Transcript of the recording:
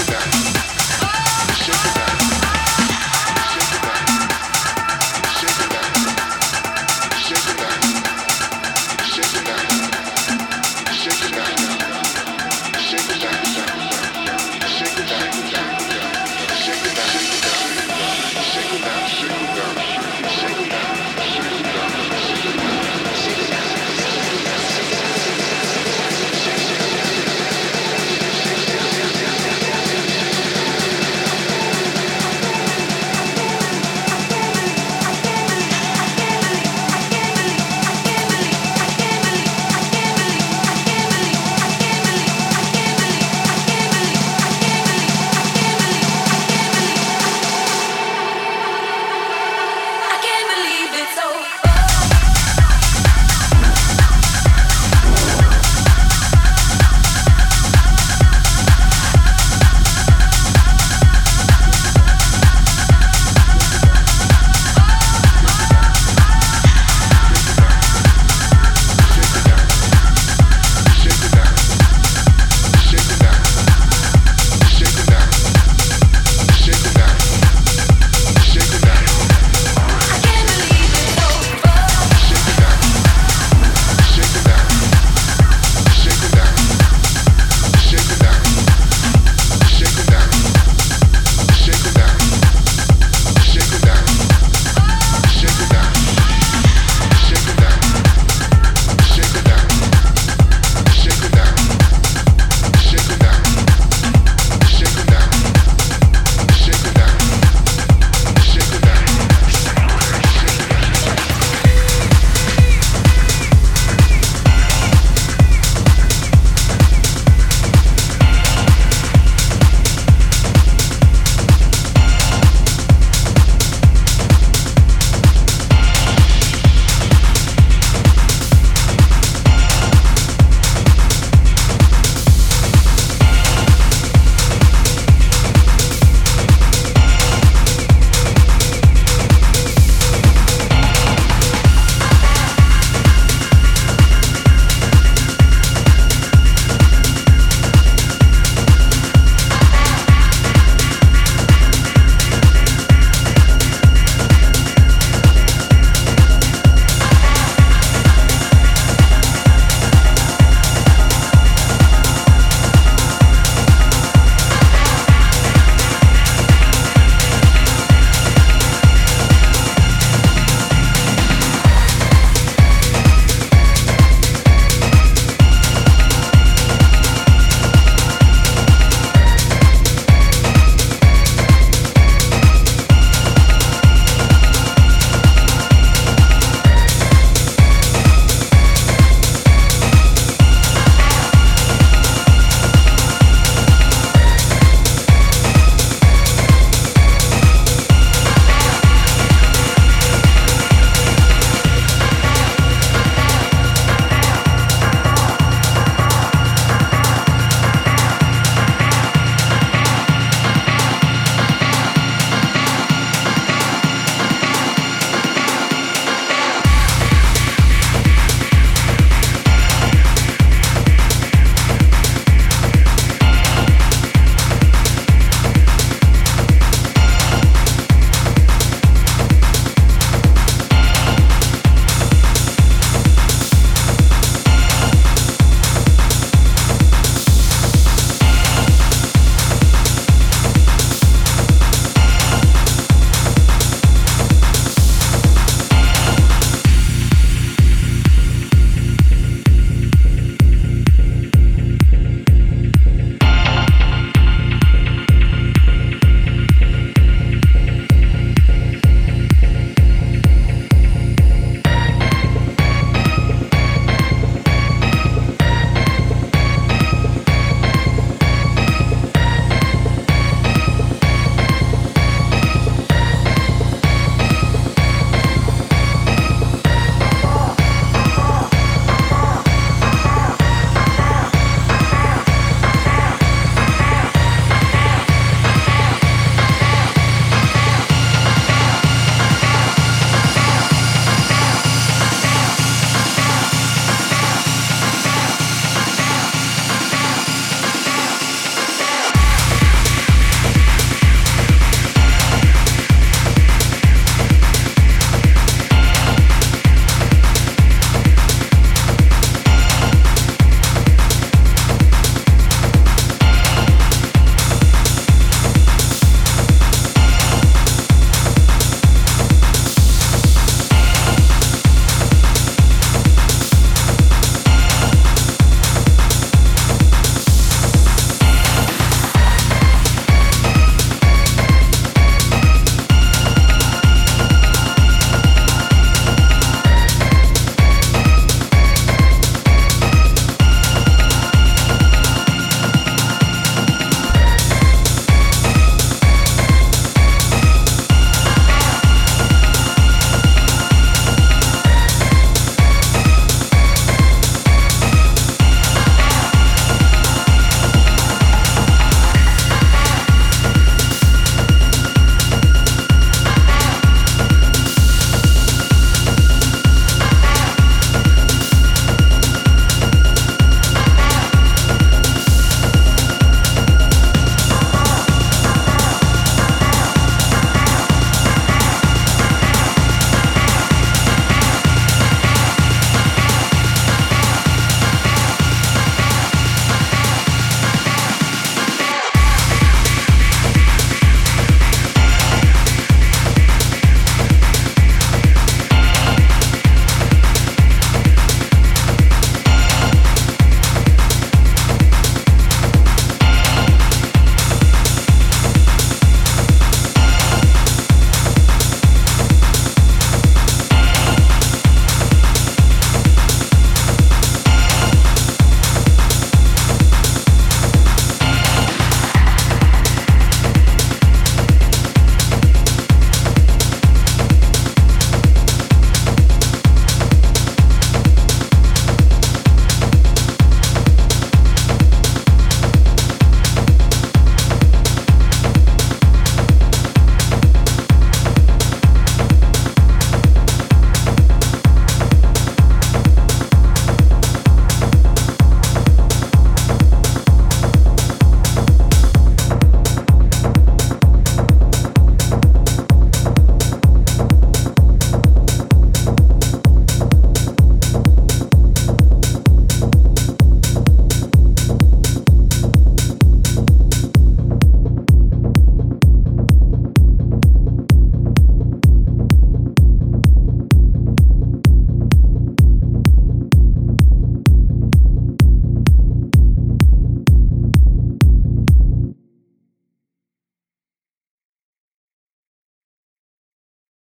Amsterdam.